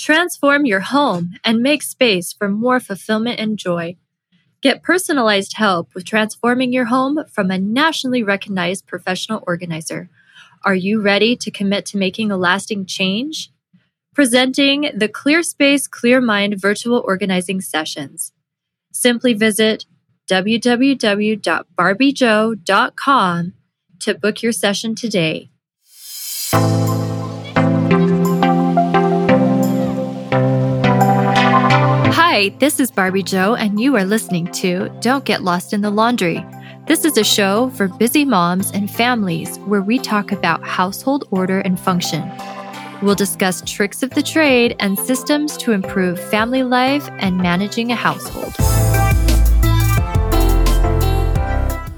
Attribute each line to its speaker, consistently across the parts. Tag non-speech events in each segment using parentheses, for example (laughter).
Speaker 1: Transform your home and make space for more fulfillment and joy. Get personalized help with transforming your home from a nationally recognized professional organizer. Are you ready to commit to making a lasting change? Presenting the Clear Space, Clear Mind virtual organizing sessions. Simply visit www.barbiejoe.com to book your session today. Hi, this is Barbie Joe, and you are listening to Don't Get Lost in the Laundry. This is a show for busy moms and families where we talk about household order and function. We'll discuss tricks of the trade and systems to improve family life and managing a household.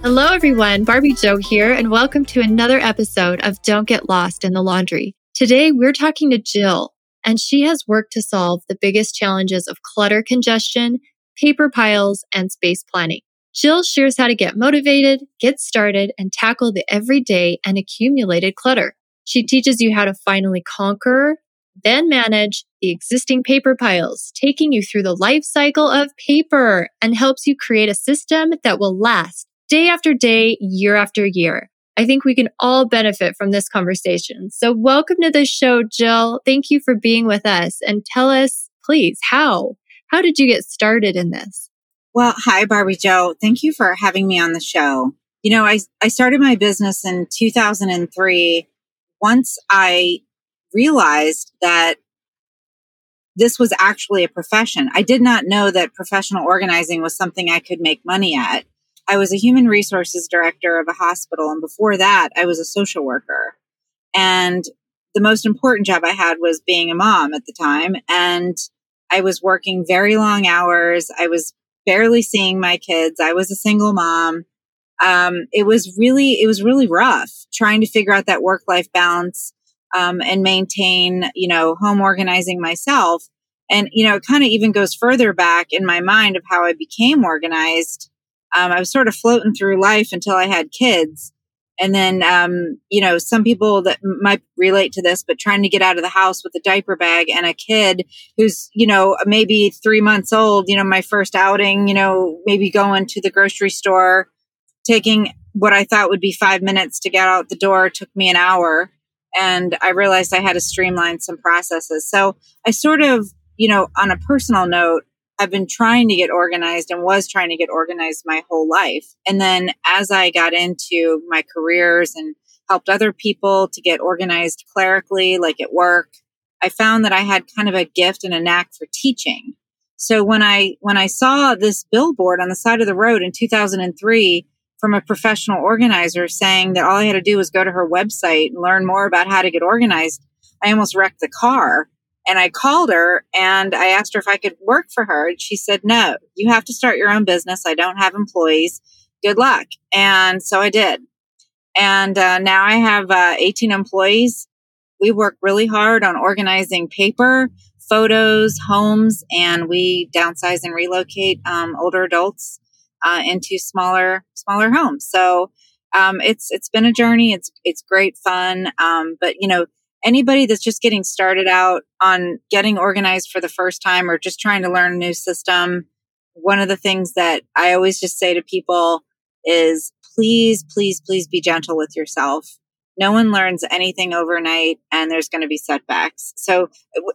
Speaker 1: Hello, everyone. Barbie Joe here, and welcome to another episode of Don't Get Lost in the Laundry. Today, we're talking to Jill, and she has worked to solve the biggest challenges of clutter congestion, paper piles, and space planning. Jill shares how to get motivated, get started, and tackle the everyday and accumulated clutter. She teaches you how to finally conquer, then manage the existing paper piles, taking you through the life cycle of paper and helps you create a system that will last day after day, year after year. I think we can all benefit from this conversation. So welcome to the show, Jill. Thank you for being with us and tell us, please, how? How did you get started in this?
Speaker 2: Well, hi, Barbie Joe. Thank you for having me on the show. You know, I, I started my business in 2003 once I realized that this was actually a profession. I did not know that professional organizing was something I could make money at. I was a human resources director of a hospital. And before that, I was a social worker. And the most important job I had was being a mom at the time. And I was working very long hours. I was barely seeing my kids. I was a single mom. Um, it was really, it was really rough trying to figure out that work life balance, um, and maintain, you know, home organizing myself. And, you know, it kind of even goes further back in my mind of how I became organized um, I was sort of floating through life until I had kids. And then, um, you know, some people that might relate to this, but trying to get out of the house with a diaper bag and a kid who's, you know, maybe three months old, you know, my first outing, you know, maybe going to the grocery store, taking what I thought would be five minutes to get out the door took me an hour. And I realized I had to streamline some processes. So I sort of, you know, on a personal note, I've been trying to get organized and was trying to get organized my whole life. And then as I got into my careers and helped other people to get organized clerically, like at work, I found that I had kind of a gift and a knack for teaching. So when I, when I saw this billboard on the side of the road in 2003 from a professional organizer saying that all I had to do was go to her website and learn more about how to get organized, I almost wrecked the car and I called her and I asked her if I could work for her. And she said, no, you have to start your own business. I don't have employees. Good luck. And so I did. And uh, now I have uh, 18 employees. We work really hard on organizing paper, photos, homes, and we downsize and relocate um, older adults uh, into smaller, smaller homes. So um, it's it's been a journey. It's it's great fun. Um, but you know, anybody that's just getting started out on getting organized for the first time or just trying to learn a new system, one of the things that I always just say to people is please, please, please be gentle with yourself. No one learns anything overnight and there's going to be setbacks. So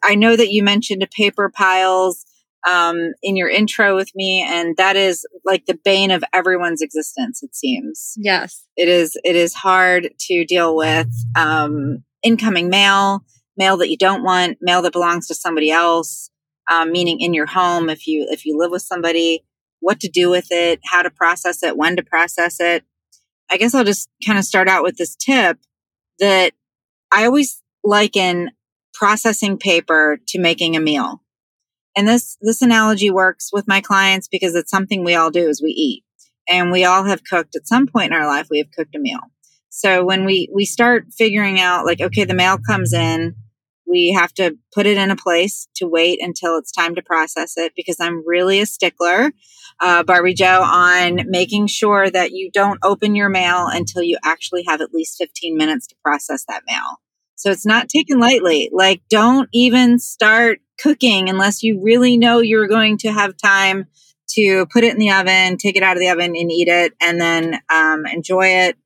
Speaker 2: I know that you mentioned paper piles um, in your intro with me, and that is like the bane of everyone's existence. It seems.
Speaker 1: Yes,
Speaker 2: it is. It is hard to deal with. Um, incoming mail, mail that you don't want, mail that belongs to somebody else, um, meaning in your home if you if you live with somebody, what to do with it, how to process it, when to process it. I guess I'll just kind of start out with this tip that I always liken processing paper to making a meal. And this this analogy works with my clients because it's something we all do is we eat. And we all have cooked at some point in our life we have cooked a meal. So when we, we start figuring out like, okay, the mail comes in, we have to put it in a place to wait until it's time to process it because I'm really a stickler, uh, Barbie Joe, on making sure that you don't open your mail until you actually have at least 15 minutes to process that mail. So it's not taken lightly. Like, don't even start cooking unless you really know you're going to have time to put it in the oven, take it out of the oven and eat it, and then um, enjoy it,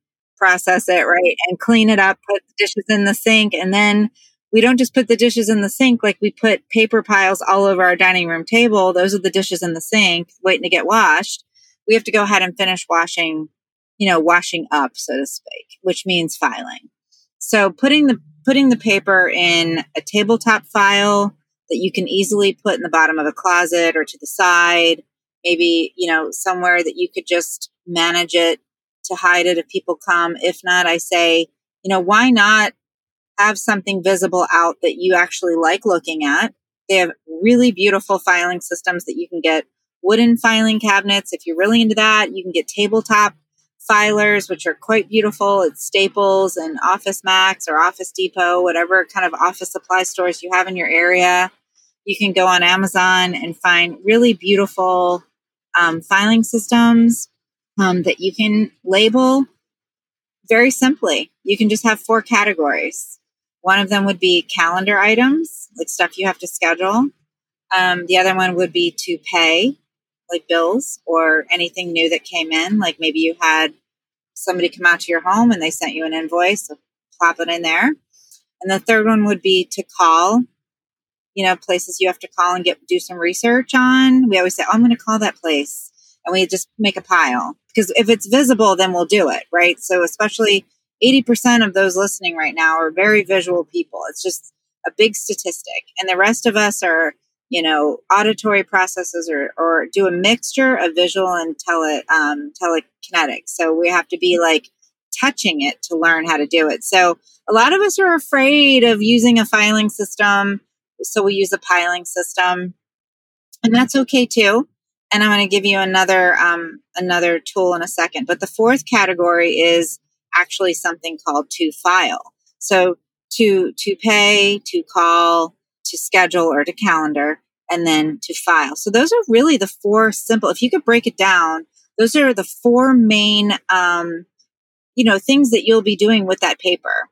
Speaker 2: process it, right? And clean it up, put the dishes in the sink. And then we don't just put the dishes in the sink like we put paper piles all over our dining room table. Those are the dishes in the sink waiting to get washed. We have to go ahead and finish washing, you know, washing up, so to speak, which means filing. So putting the putting the paper in a tabletop file that you can easily put in the bottom of a closet or to the side, maybe, you know, somewhere that you could just manage it to hide it if people come. If not, I say, you know, why not have something visible out that you actually like looking at? They have really beautiful filing systems that you can get wooden filing cabinets. If you're really into that, you can get tabletop filers, which are quite beautiful at Staples and Office Max or Office Depot, whatever kind of office supply stores you have in your area. You can go on Amazon and find really beautiful um, filing systems um, that you can label very simply. You can just have four categories. One of them would be calendar items, like stuff you have to schedule. Um, the other one would be to pay, like bills or anything new that came in. Like maybe you had somebody come out to your home and they sent you an invoice, so plop it in there. And the third one would be to call, you know, places you have to call and get do some research on. We always say, oh, I'm going to call that place. And we just make a pile because if it's visible, then we'll do it, right? So, especially 80% of those listening right now are very visual people. It's just a big statistic. And the rest of us are you know, auditory processes or, or do a mixture of visual and tele, um, telekinetic. So we have to be like touching it to learn how to do it. So a lot of us are afraid of using a filing system. So we use a piling system and that's okay too. And I'm going to give you another, um, another tool in a second. But the fourth category is actually something called to file. So to, to pay, to call, to schedule or to calendar and then to file. So those are really the four simple, if you could break it down, those are the four main, um, you know, things that you'll be doing with that paper.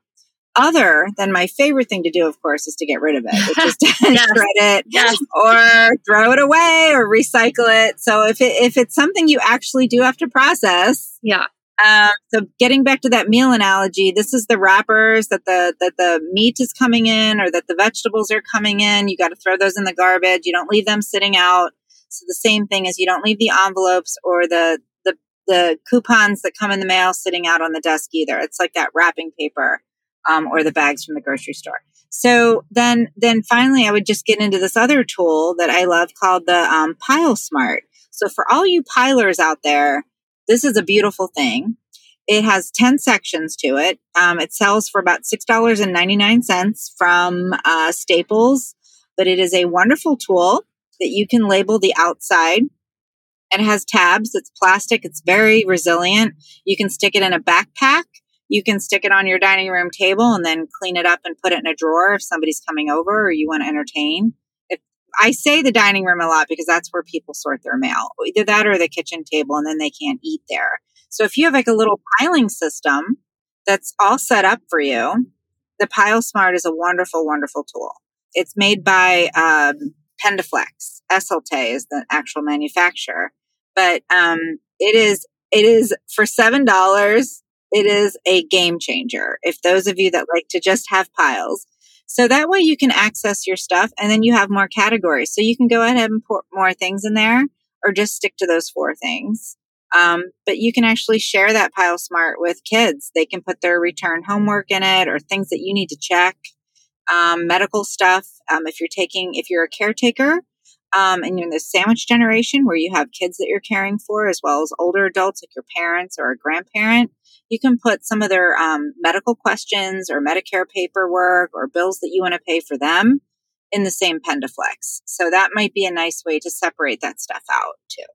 Speaker 2: Other than my favorite thing to do, of course, is to get rid of it, which is (laughs) to yes. shred it yes. or throw it away or recycle it. So if it, if it's something you actually do have to process,
Speaker 1: yeah,
Speaker 2: um, so getting back to that meal analogy, this is the wrappers that the that the meat is coming in or that the vegetables are coming in. You got to throw those in the garbage. You don't leave them sitting out. So the same thing is you don't leave the envelopes or the the the coupons that come in the mail sitting out on the desk either. It's like that wrapping paper um, or the bags from the grocery store. So then then finally, I would just get into this other tool that I love called the um, Pile Smart. So for all you pilers out there this is a beautiful thing. It has 10 sections to it. Um, it sells for about $6.99 from uh, Staples, but it is a wonderful tool that you can label the outside. It has tabs. It's plastic. It's very resilient. You can stick it in a backpack. You can stick it on your dining room table and then clean it up and put it in a drawer if somebody's coming over or you want to entertain. If I say the dining room a lot because that's where people sort their mail, either that or the kitchen table, and then they can't eat there. So if you have like a little piling system that's all set up for you, the Pile Smart is a wonderful, wonderful tool. It's made by um, Pendaflex. Esselte is the actual manufacturer, but um, it is it is for seven dollars. It is a game changer. If those of you that like to just have piles, so that way you can access your stuff and then you have more categories. So you can go ahead and put more things in there or just stick to those four things. Um, but you can actually share that pile smart with kids. They can put their return homework in it or things that you need to check. Um, medical stuff. Um, if you're taking, if you're a caretaker, um, and you're in the sandwich generation where you have kids that you're caring for as well as older adults like your parents or a grandparent, you can put some of their um, medical questions or Medicare paperwork or bills that you want to pay for them in the same Pendaflex. So that might be a nice way to separate that stuff out too.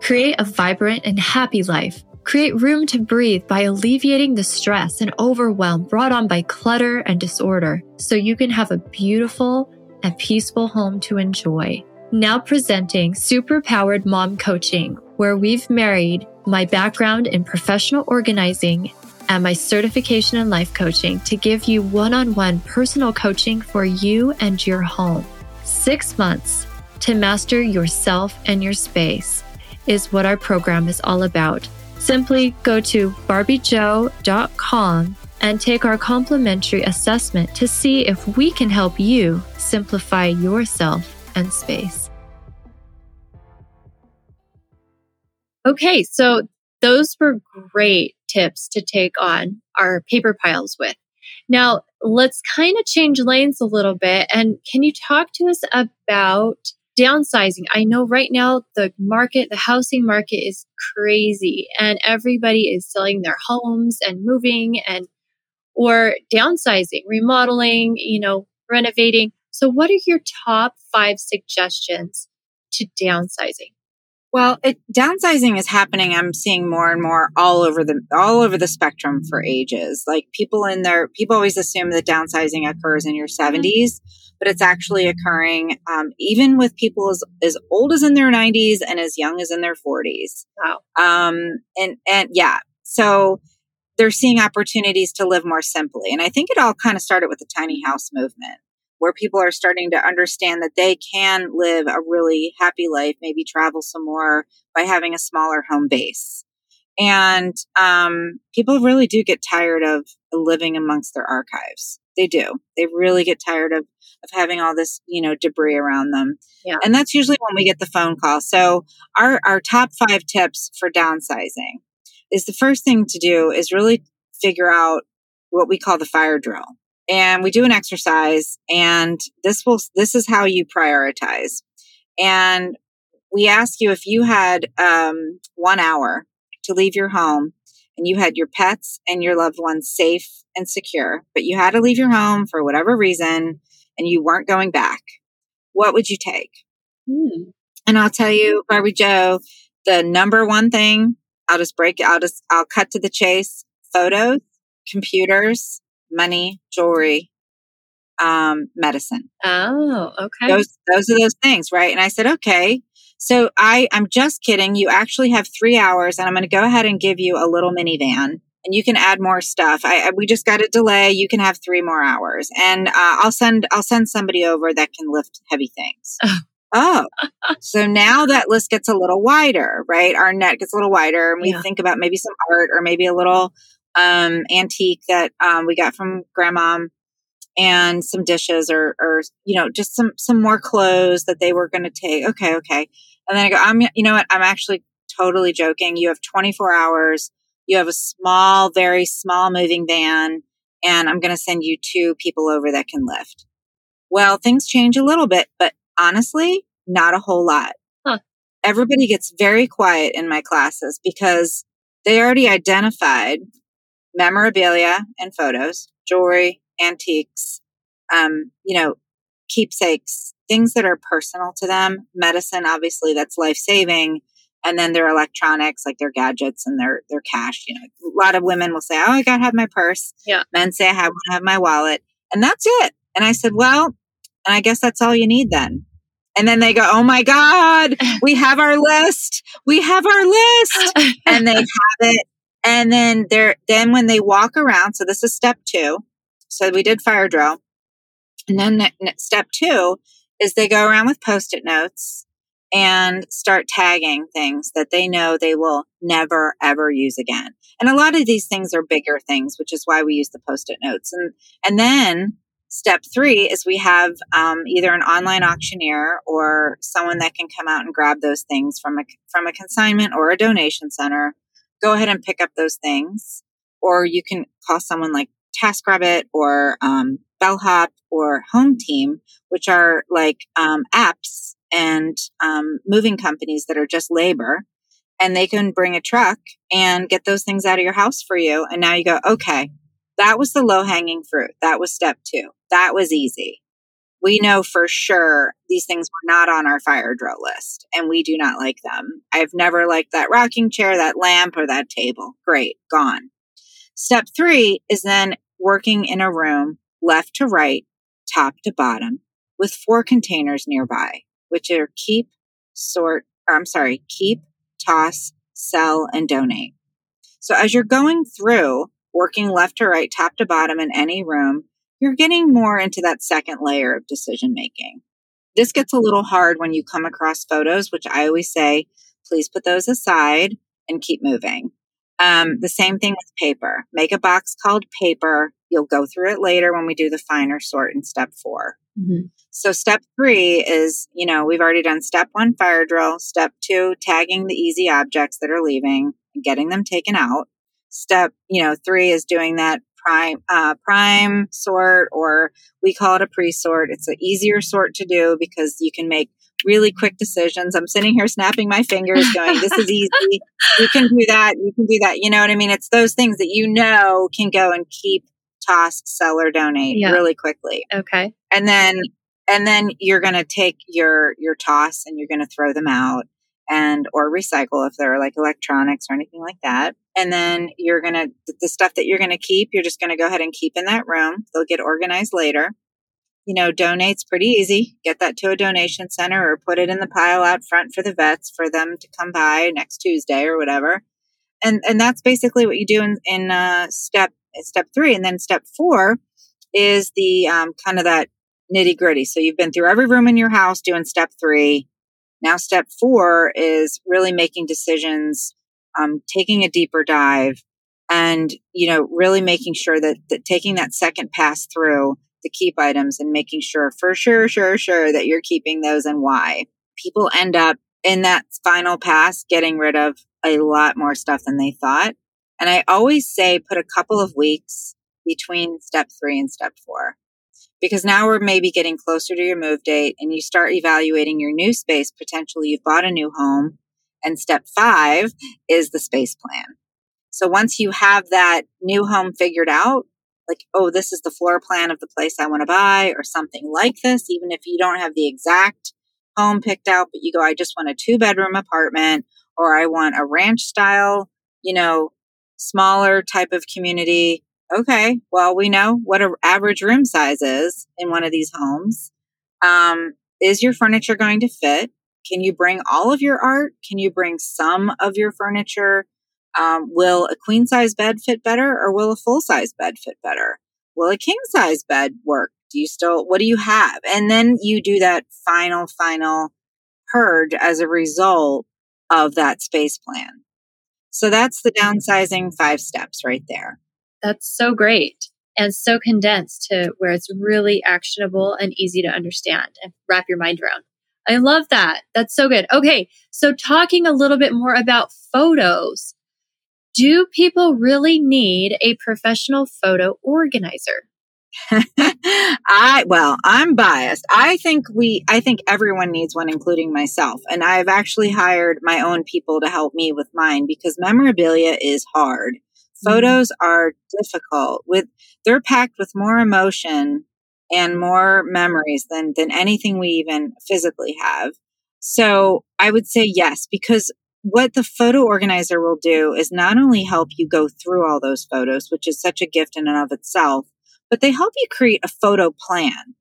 Speaker 1: Create a vibrant and happy life. Create room to breathe by alleviating the stress and overwhelm brought on by clutter and disorder so you can have a beautiful and peaceful home to enjoy. Now presenting Superpowered Mom Coaching, where we've married my background in professional organizing and my certification in life coaching to give you one on one personal coaching for you and your home. Six months to master yourself and your space is what our program is all about. Simply go to barbiejoe.com and take our complimentary assessment to see if we can help you simplify yourself and space. Okay, so those were great tips to take on our paper piles with. Now, let's kind of change lanes a little bit. And can you talk to us about downsizing? I know right now the market, the housing market is crazy and everybody is selling their homes and moving and or downsizing, remodeling, you know, renovating. So what are your top five suggestions to downsizing?
Speaker 2: Well, it, downsizing is happening. I'm seeing more and more all over the all over the spectrum for ages. Like people in their people always assume that downsizing occurs in your 70s, mm-hmm. but it's actually occurring um, even with people as as old as in their 90s and as young as in their 40s.
Speaker 1: Wow.
Speaker 2: Um, and and yeah, so they're seeing opportunities to live more simply. And I think it all kind of started with the tiny house movement where people are starting to understand that they can live a really happy life, maybe travel some more by having a smaller home base. And um, people really do get tired of living amongst their archives. They do. They really get tired of of having all this, you know, debris around them.
Speaker 1: Yeah.
Speaker 2: And that's usually when we get the phone call. So our our top five tips for downsizing is the first thing to do is really figure out what we call the fire drill and we do an exercise and this will this is how you prioritize and we ask you if you had um, one hour to leave your home and you had your pets and your loved ones safe and secure but you had to leave your home for whatever reason and you weren't going back what would you take
Speaker 1: hmm.
Speaker 2: and i'll tell you barbie joe the number one thing i'll just break i'll just i'll cut to the chase photos computers money, jewelry, um, medicine.
Speaker 1: Oh, okay.
Speaker 2: Those those are those things, right? And I said, okay. So I I'm just kidding. You actually have three hours, and I'm going to go ahead and give you a little minivan, and you can add more stuff. I, I we just got a delay. You can have three more hours, and uh, I'll send I'll send somebody over that can lift heavy things. (laughs) Oh, so now that list gets a little wider, right? Our net gets a little wider, and we yeah. think about maybe some art or maybe a little um, antique that um, we got from grandma and some dishes or, or, you know, just some, some more clothes that they were going to take. Okay. Okay. And then I go, I'm, you know what? I'm actually totally joking. You have 24 hours. You have a small, very small moving van and I'm going to send you two people over that can lift. Well, things change a little bit, but honestly, not a whole lot.
Speaker 1: Huh.
Speaker 2: Everybody gets very quiet in my classes because they already identified memorabilia and photos, jewelry, antiques, um, you know, keepsakes, things that are personal to them. Medicine, obviously, that's life saving. And then their electronics, like their gadgets and their their cash. You know, a lot of women will say, "Oh, I gotta have my purse."
Speaker 1: Yeah.
Speaker 2: Men say, "I have to have my wallet," and that's it. And I said, "Well, and I guess that's all you need then." And then they go, Oh my God, (laughs) we have our list. We have our list. (laughs) and they have it and then there, then when they walk around, so this is step two. So we did fire drill. And then step two is they go around with post it notes and start tagging things that they know they will never ever use again. And a lot of these things are bigger things, which is why we use the post it notes. And, and then step three is we have um, either an online auctioneer or someone that can come out and grab those things from a, from a consignment or a donation center go ahead and pick up those things. Or you can call someone like TaskRabbit or um, Bellhop or Home Team, which are like um, apps and um, moving companies that are just labor. And they can bring a truck and get those things out of your house for you. And now you go, okay, that was the low hanging fruit. That was step two. That was easy we know for sure these things were not on our fire drill list and we do not like them. I've never liked that rocking chair, that lamp, or that table. Great, gone. Step three is then working in a room left to right, top to bottom, with four containers nearby, which are keep, sort, or I'm sorry, keep, toss, sell, and donate. So as you're going through, working left to right, top to bottom in any room, you're getting more into that second layer of decision making. This gets a little hard when you come across photos, which I always say, please put those aside and keep moving. Um, the same thing with paper. Make a box called paper. You'll go through it later when we do the finer sort in step 4 mm-hmm. So step three is, you know, we've already done step one, fire drill. Step two, tagging the easy objects that are leaving and getting them taken out. Step, you know, three is doing that prime, uh, prime sort, or we call it a pre-sort. It's an easier sort to do because you can make really quick decisions. I'm sitting here snapping my fingers going, this is (laughs) easy. you can do that. You can do that. You know what I mean? It's those things that you know can go and keep, toss, sell, or donate yeah. really quickly.
Speaker 1: Okay.
Speaker 2: And then, and then you're going to take your, your toss and you're going to throw them out and, or recycle if they're like electronics or anything like that. And then you're going to, the stuff that you're going to keep, you're just going to go ahead and keep in that room. They'll get organized later you know, donate's pretty easy. Get that to a donation center or put it in the pile out front for the vets for them to come by next Tuesday or whatever. And and that's basically what you do in, in uh, step step three. And then step four is the um, kind of that nitty gritty. So you've been through every room in your house doing step three. Now step four is really making decisions, um, taking a deeper dive, and you know really making sure that, that taking that second pass through the keep items and making sure for sure, sure, sure that you're keeping those and why. People end up in that final pass getting rid of a lot more stuff than they thought. And I always say put a couple of weeks between step three and step four. Because now we're maybe getting closer to your move date and you start evaluating your new space. Potentially you've bought a new home. And step five is the space plan. So once you have that new home figured out, like, oh, this is the floor plan of the place I want to buy or something like this, even if you don't have the exact home picked out, but you go, I just want a two bedroom apartment or I want a ranch style, you know, smaller type of community. Okay. Well, we know what an average room size is in one of these homes. Um, is your furniture going to fit? Can you bring all of your art? Can you bring some of your furniture? Um, will a queen size bed fit better or will a full size bed fit better? Will a king size bed work? Do you still, what do you have? And then you do that final, final purge as a result of that space plan. So that's the downsizing five steps right there.
Speaker 1: That's so great and so condensed to where it's really actionable and easy to understand and wrap your mind around. I love that. That's so good. Okay. So talking a little bit more about photos do people really need a professional photo organizer? (laughs)
Speaker 2: I well, I'm biased. I think we I think everyone needs one including myself. And I've actually hired my own people to help me with mine because memorabilia is hard. Mm-hmm. Photos are difficult with they're packed with more emotion and more memories than than anything we even physically have. So, I would say yes because what the photo organizer will do is not only help you go through all those photos, which is such a gift in and of itself, but they help you create a photo plan.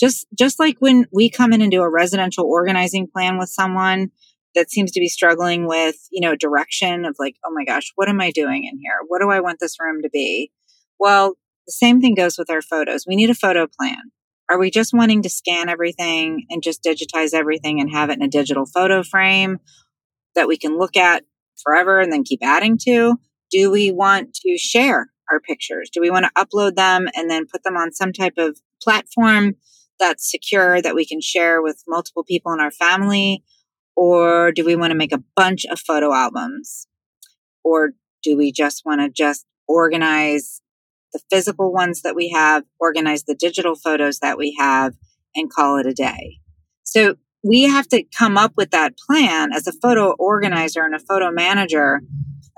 Speaker 2: Just, just like when we come in and do a residential organizing plan with someone that seems to be struggling with, you know, direction of like, oh my gosh, what am I doing in here? What do I want this room to be? Well, the same thing goes with our photos. We need a photo plan. Are we just wanting to scan everything and just digitize everything and have it in a digital photo frame? that we can look at forever and then keep adding to? Do we want to share our pictures? Do we want to upload them and then put them on some type of platform that's secure that we can share with multiple people in our family? Or do we want to make a bunch of photo albums? Or do we just want to just organize the physical ones that we have, organize the digital photos that we have, and call it a day? So we have to come up with that plan as a photo organizer and a photo manager.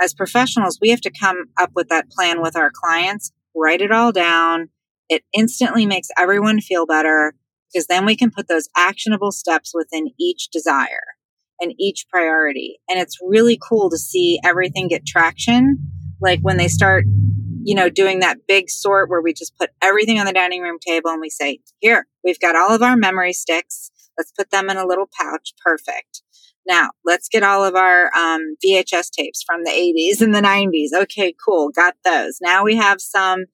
Speaker 2: As professionals, we have to come up with that plan with our clients, write it all down. It instantly makes everyone feel better because then we can put those actionable steps within each desire and each priority. And it's really cool to see everything get traction. Like when they start, you know, doing that big sort where we just put everything on the dining room table and we say, here, we've got all of our memory sticks Let's put them in a little pouch. Perfect. Now, let's get all of our um, VHS tapes from the 80s and the 90s. Okay, cool. Got those. Now we have some,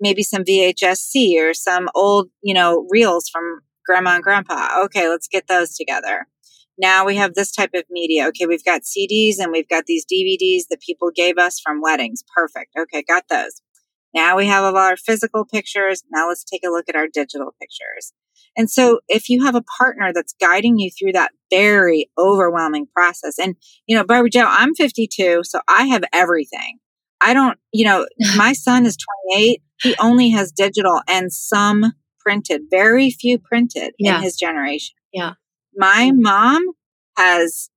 Speaker 2: maybe some VHS-C or some old, you know, reels from grandma and grandpa. Okay, let's get those together. Now we have this type of media. Okay, we've got CDs and we've got these DVDs that people gave us from weddings. Perfect. Okay, got those. Now we have all our physical pictures. Now let's take a look at our digital pictures. And so if you have a partner that's guiding you through that very overwhelming process, and, you know, Barbara Joe, I'm 52, so I have everything. I don't, you know, (laughs) my son is 28. He only has digital and some printed, very few printed yeah. in his generation.
Speaker 1: Yeah.
Speaker 2: My mom has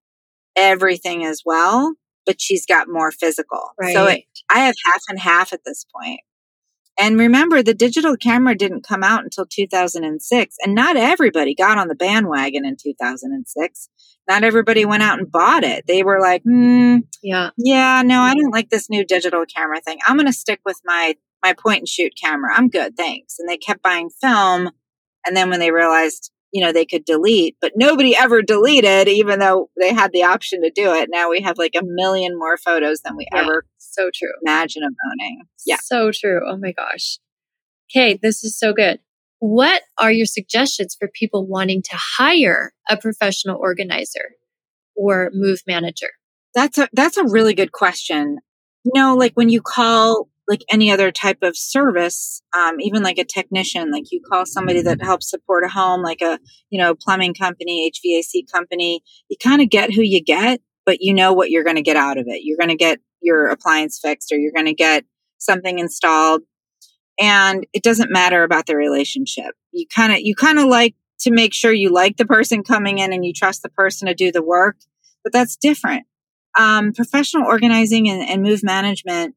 Speaker 2: everything as well, but she's got more physical. Right. So it, I have half and half at this point. And remember, the digital camera didn't come out until 2006, and not everybody got on the bandwagon in 2006. Not everybody went out and bought it. They were like, hmm,
Speaker 1: yeah,
Speaker 2: yeah, no, I don't like this new digital camera thing. I'm going to stick with my my point and shoot camera. I'm good, thanks. And they kept buying film, and then when they realized, you know, they could delete, but nobody ever deleted, even though they had the option to do it. Now we have like a million more photos than we yeah. ever
Speaker 1: so true.
Speaker 2: Imagine of owning. Yeah.
Speaker 1: So true. Oh my gosh. Okay, this is so good. What are your suggestions for people wanting to hire a professional organizer or move manager?
Speaker 2: That's a that's a really good question. You know, like when you call like any other type of service, um, even like a technician, like you call somebody that helps support a home, like a, you know, plumbing company, HVAC company, you kind of get who you get, but you know what you're going to get out of it. You're going to get your appliance fixed or you're going to get something installed. And it doesn't matter about the relationship. You kind of, you kind of like to make sure you like the person coming in and you trust the person to do the work, but that's different. Um, professional organizing and, and move management,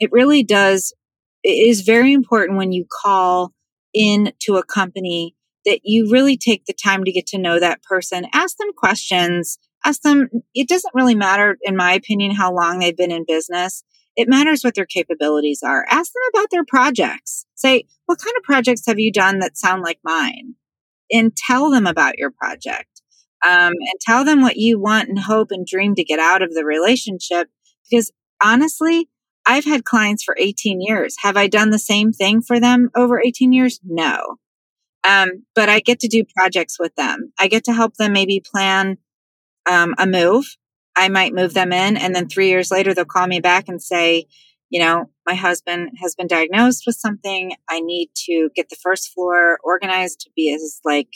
Speaker 2: it really does, it is very important when you call in to a company that you really take the time to get to know that person, ask them questions, ask them, it doesn't really matter, in my opinion, how long they've been in business. It matters what their capabilities are. Ask them about their projects. Say, what kind of projects have you done that sound like mine? And tell them about your project. Um, and tell them what you want and hope and dream to get out of the relationship. Because honestly, I've had clients for 18 years. Have I done the same thing for them over 18 years? No. Um, but I get to do projects with them. I get to help them maybe plan um, a move. I might move them in, and then three years later, they'll call me back and say, you know, my husband has been diagnosed with something. I need to get the first floor organized to be as like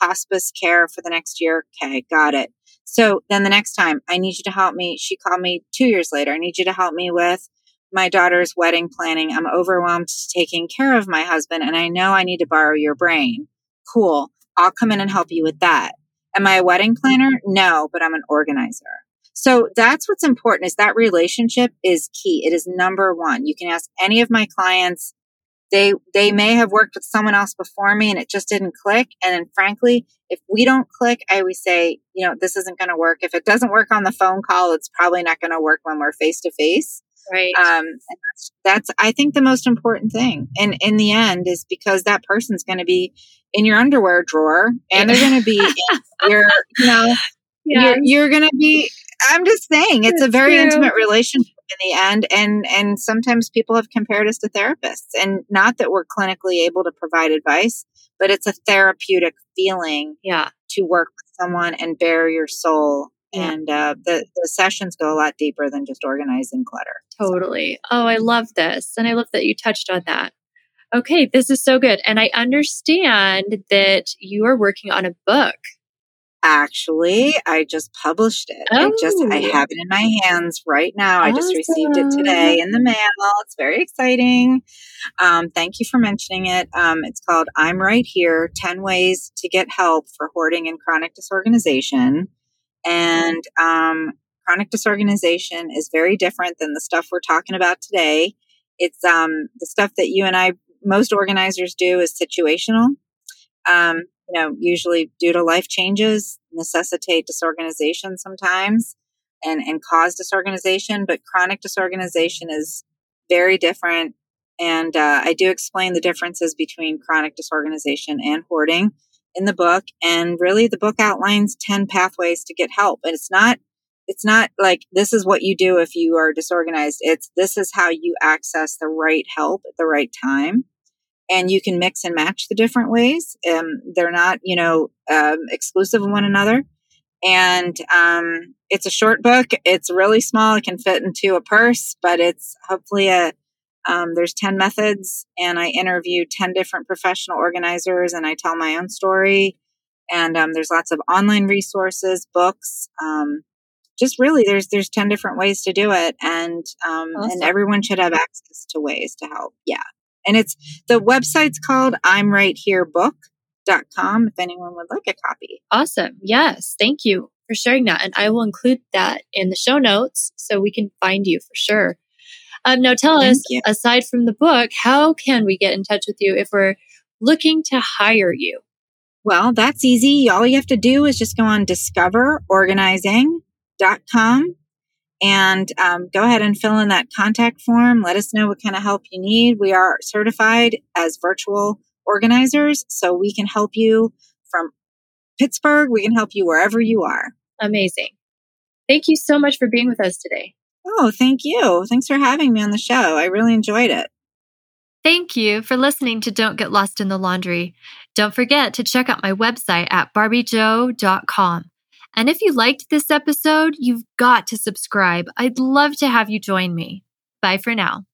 Speaker 2: hospice care for the next year. Okay, got it. So then the next time I need you to help me. She called me two years later. I need you to help me with my daughter's wedding planning. I'm overwhelmed taking care of my husband and I know I need to borrow your brain. Cool. I'll come in and help you with that. Am I a wedding planner? No, but I'm an organizer. So that's what's important is that relationship is key. It is number one. You can ask any of my clients. They, they may have worked with someone else before me and it just didn't click. And then frankly, if we don't click, I always say, you know, this isn't going to work. If it doesn't work on the phone call, it's probably not going to work when we're face to face.
Speaker 1: Right.
Speaker 2: Um, that's, that's, I think, the most important thing. And in the end, is because that person's going to be in your underwear drawer and they're going to be your, you know, (laughs) you're, you're going to be, I'm just saying, it's a very true. intimate relationship in the end. And, and sometimes people have compared us to therapists and not that we're clinically able to provide advice, but it's a therapeutic feeling.
Speaker 1: Yeah.
Speaker 2: To work with someone and bare your soul and uh, the, the sessions go a lot deeper than just organizing clutter.
Speaker 1: Totally. So. Oh, I love this. And I love that you touched on that. Okay, this is so good. And I understand that you are working on a book.
Speaker 2: Actually, I just published it. Oh. I just I oh. have it in my hands right now. Awesome. I just received it today in the mail. It's very exciting. Um, thank you for mentioning it. Um, it's called I'm Right Here 10 Ways to Get Help for Hoarding and Chronic Disorganization. And um, chronic disorganization is very different than the stuff we're talking about today. It's um, the stuff that you and I, most organizers do, is situational. Um, you know, usually due to life changes, necessitate disorganization sometimes and, and cause disorganization. But chronic disorganization is very different. And uh, I do explain the differences between chronic disorganization and hoarding in the book. And really the book outlines 10 pathways to get help. And it's not, it's not like this is what you do if you are disorganized. It's this is how you access the right help at the right time. And you can mix and match the different ways. Um, they're not, you know, um, exclusive of one another. And um, it's a short book. It's really small. It can fit into a purse, but it's hopefully a um, there's 10 methods, and I interview 10 different professional organizers and I tell my own story. And um, there's lots of online resources, books. Um, just really, there's there's 10 different ways to do it, and um, awesome. and everyone should have access to ways to help. Yeah, and it's the website's called I'm Right Here Book.com if anyone would like a copy.
Speaker 1: Awesome. Yes. Thank you for sharing that. And I will include that in the show notes so we can find you for sure. Um, now, tell Thank us, you. aside from the book, how can we get in touch with you if we're looking to hire you?
Speaker 2: Well, that's easy. All you have to do is just go on discoverorganizing.com and um, go ahead and fill in that contact form. Let us know what kind of help you need. We are certified as virtual organizers, so we can help you from Pittsburgh. We can help you wherever you are.
Speaker 1: Amazing. Thank you so much for being with us today.
Speaker 2: Oh, thank you. Thanks for having me on the show. I really enjoyed it.
Speaker 1: Thank you for listening to Don't Get Lost in the Laundry. Don't forget to check out my website at barbiejoe.com. And if you liked this episode, you've got to subscribe. I'd love to have you join me. Bye for now.